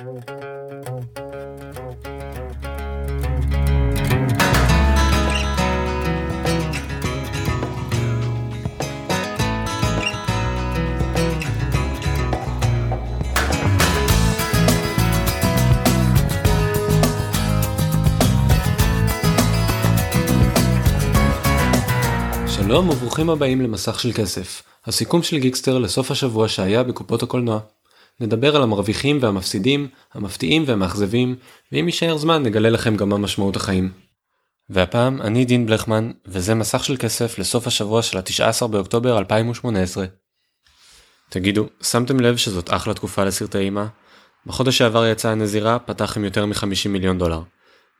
שלום וברוכים הבאים למסך של כסף, הסיכום של גיקסטר לסוף השבוע שהיה בקופות הקולנוע. נדבר על המרוויחים והמפסידים, המפתיעים והמאכזבים, ואם יישאר זמן נגלה לכם גם מה משמעות החיים. והפעם אני דין בלכמן, וזה מסך של כסף לסוף השבוע של ה-19 באוקטובר 2018. תגידו, שמתם לב שזאת אחלה תקופה לסרטי אימה? בחודש שעבר יצאה הנזירה, פתח עם יותר מ-50 מיליון דולר.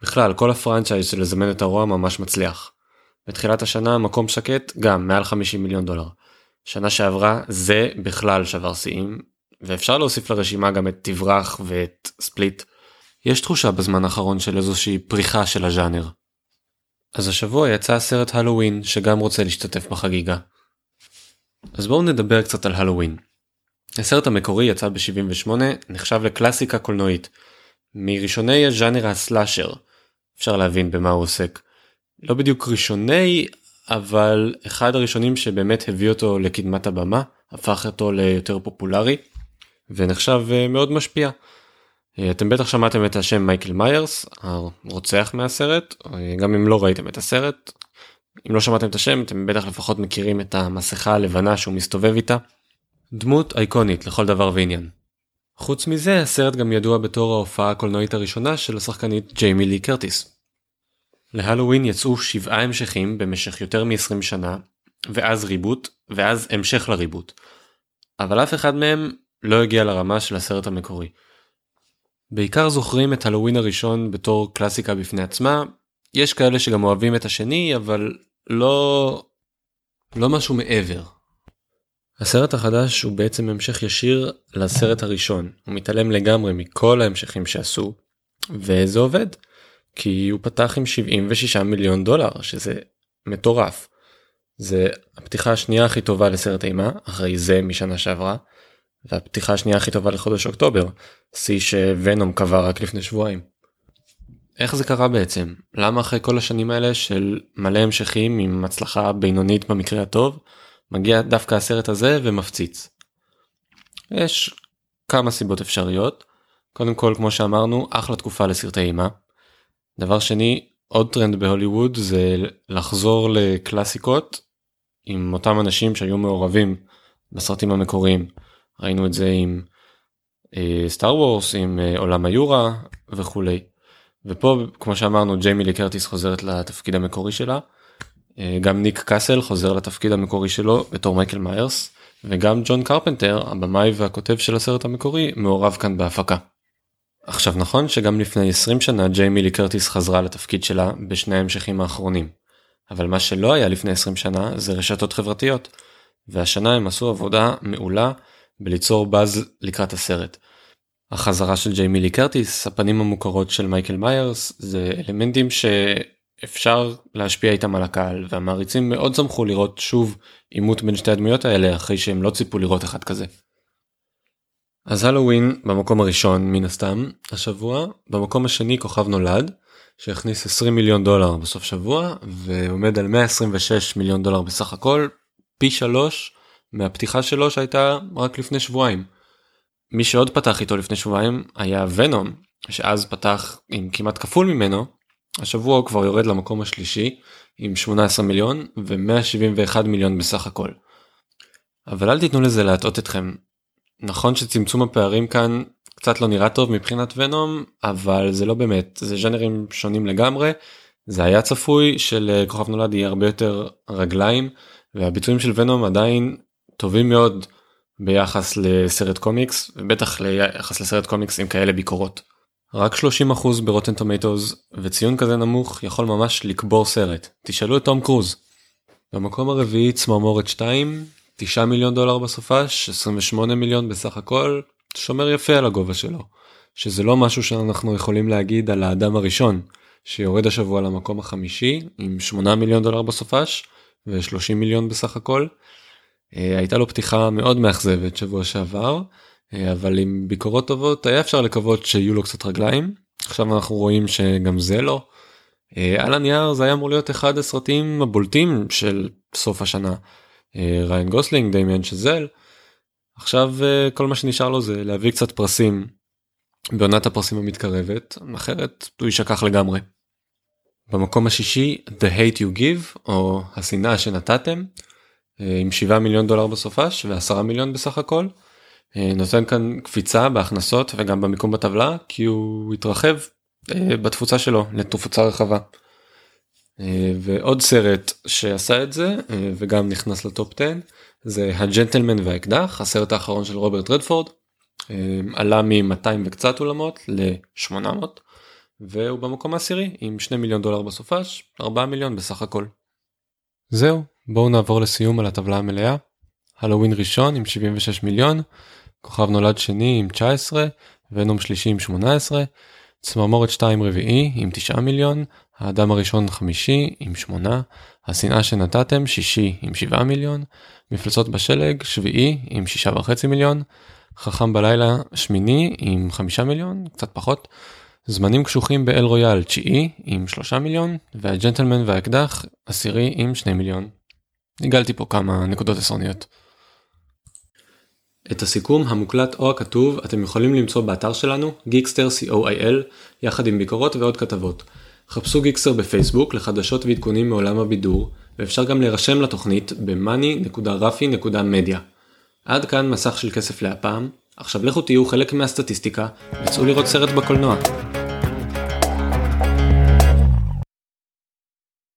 בכלל, כל הפרנצ'ייז של לזמן את הרוע ממש מצליח. בתחילת השנה מקום שקט גם מעל 50 מיליון דולר. שנה שעברה זה בכלל שבר שיאים ואפשר להוסיף לרשימה גם את תברח ואת ספליט. יש תחושה בזמן האחרון של איזושהי פריחה של הז'אנר. אז השבוע יצא הסרט הלואוין שגם רוצה להשתתף בחגיגה. אז בואו נדבר קצת על הלואוין. הסרט המקורי יצא ב-78 נחשב לקלאסיקה קולנועית. מראשוני הז'אנר הסלאשר אפשר להבין במה הוא עוסק. לא בדיוק ראשוני אבל אחד הראשונים שבאמת הביא אותו לקדמת הבמה הפך אותו ליותר פופולרי ונחשב אה, מאוד משפיע. אה, אתם בטח שמעתם את השם מייקל מיירס הרוצח מהסרט אה, גם אם לא ראיתם את הסרט. אם לא שמעתם את השם אתם בטח לפחות מכירים את המסכה הלבנה שהוא מסתובב איתה. דמות אייקונית לכל דבר ועניין. חוץ מזה הסרט גם ידוע בתור ההופעה הקולנועית הראשונה של השחקנית ג'יימי לי קרטיס. להלואוין יצאו שבעה המשכים במשך יותר מ-20 שנה, ואז ריבוט, ואז המשך לריבוט. אבל אף אחד מהם לא הגיע לרמה של הסרט המקורי. בעיקר זוכרים את הלואוין הראשון בתור קלאסיקה בפני עצמה, יש כאלה שגם אוהבים את השני, אבל לא... לא משהו מעבר. הסרט החדש הוא בעצם המשך ישיר לסרט הראשון, הוא מתעלם לגמרי מכל ההמשכים שעשו, וזה עובד. כי הוא פתח עם 76 מיליון דולר שזה מטורף. זה הפתיחה השנייה הכי טובה לסרט אימה אחרי זה משנה שעברה. והפתיחה השנייה הכי טובה לחודש אוקטובר שיא שוונום קבע רק לפני שבועיים. איך זה קרה בעצם למה אחרי כל השנים האלה של מלא המשכים עם הצלחה בינונית במקרה הטוב מגיע דווקא הסרט הזה ומפציץ. יש כמה סיבות אפשריות קודם כל כמו שאמרנו אחלה תקופה לסרטי אימה דבר שני עוד טרנד בהוליווד זה לחזור לקלאסיקות עם אותם אנשים שהיו מעורבים בסרטים המקוריים ראינו את זה עם סטאר uh, וורס עם uh, עולם היורה וכולי. ופה כמו שאמרנו ג'יימי לי קרטיס חוזרת לתפקיד המקורי שלה. Uh, גם ניק קאסל חוזר לתפקיד המקורי שלו בתור מייקל מיירס וגם ג'ון קרפנטר הבמאי והכותב של הסרט המקורי מעורב כאן בהפקה. עכשיו נכון שגם לפני 20 שנה ג'יימי לי קרטיס חזרה לתפקיד שלה בשני ההמשכים האחרונים. אבל מה שלא היה לפני 20 שנה זה רשתות חברתיות. והשנה הם עשו עבודה מעולה בליצור באז לקראת הסרט. החזרה של ג'יימי לי קרטיס, הפנים המוכרות של מייקל מיירס, זה אלמנטים שאפשר להשפיע איתם על הקהל והמעריצים מאוד שמחו לראות שוב עימות בין שתי הדמויות האלה אחרי שהם לא ציפו לראות אחד כזה. אז הלואוין במקום הראשון מן הסתם השבוע במקום השני כוכב נולד שהכניס 20 מיליון דולר בסוף שבוע ועומד על 126 מיליון דולר בסך הכל פי שלוש מהפתיחה שלו שהייתה רק לפני שבועיים. מי שעוד פתח איתו לפני שבועיים היה ונום שאז פתח עם כמעט כפול ממנו השבוע הוא כבר יורד למקום השלישי עם 18 מיליון ו171 מיליון בסך הכל. אבל אל תיתנו לזה להטעות אתכם נכון שצמצום הפערים כאן קצת לא נראה טוב מבחינת ונום אבל זה לא באמת זה ז'אנרים שונים לגמרי זה היה צפוי של כוכב נולד יהיה הרבה יותר רגליים והביצועים של ונום עדיין טובים מאוד ביחס לסרט קומיקס ובטח ליחס לסרט קומיקס עם כאלה ביקורות. רק 30% ברוטן טומטוז וציון כזה נמוך יכול ממש לקבור סרט תשאלו את תום קרוז. במקום הרביעי צמרמורת 2 9 מיליון דולר בסופש 28 מיליון בסך הכל שומר יפה על הגובה שלו שזה לא משהו שאנחנו יכולים להגיד על האדם הראשון שיורד השבוע למקום החמישי עם 8 מיליון דולר בסופש ו-30 מיליון בסך הכל. אה, הייתה לו פתיחה מאוד מאכזבת שבוע שעבר אבל עם ביקורות טובות היה אפשר לקוות שיהיו לו קצת רגליים. עכשיו אנחנו רואים שגם זה לא. על הנייר זה היה אמור להיות אחד הסרטים הבולטים של סוף השנה. ריין גוסלינג, דמיאן שזל. עכשיו כל מה שנשאר לו זה להביא קצת פרסים בעונת הפרסים המתקרבת, אחרת הוא יישכח לגמרי. במקום השישי The Hate U Give או השנאה שנתתם עם 7 מיליון דולר בסופש ו10 מיליון בסך הכל. נותן כאן קפיצה בהכנסות וגם במיקום בטבלה כי הוא התרחב בתפוצה שלו לתפוצה רחבה. ועוד סרט שעשה את זה וגם נכנס לטופ 10 זה הג'נטלמן והאקדח הסרט האחרון של רוברט רדפורד. עלה מ-200 וקצת אולמות ל-800 והוא במקום העשירי עם 2 מיליון דולר בסופש 4 מיליון בסך הכל. זהו בואו נעבור לסיום על הטבלה המלאה. הלואוין ראשון עם 76 מיליון, כוכב נולד שני עם 19, ונום שלישי עם 18, צמרמורת 2 רביעי עם 9 מיליון, האדם הראשון חמישי עם 8, השנאה שנתתם שישי עם 7 מיליון, מפלצות בשלג שביעי עם 6.5 מיליון, חכם בלילה שמיני עם 5 מיליון, קצת פחות, זמנים קשוחים באל רויאל תשיעי עם 3 מיליון, והג'נטלמן והאקדח עשירי עם 2 מיליון. הגלתי פה כמה נקודות עשרוניות. את הסיכום המוקלט או הכתוב אתם יכולים למצוא באתר שלנו גיקסטר co.il יחד עם ביקורות ועוד כתבות. חפשו גיקסטר בפייסבוק לחדשות ועדכונים מעולם הבידור ואפשר גם להירשם לתוכנית ב-money.rafi.media. עד כאן מסך של כסף להפעם, עכשיו לכו תהיו חלק מהסטטיסטיקה וצאו לראות סרט בקולנוע.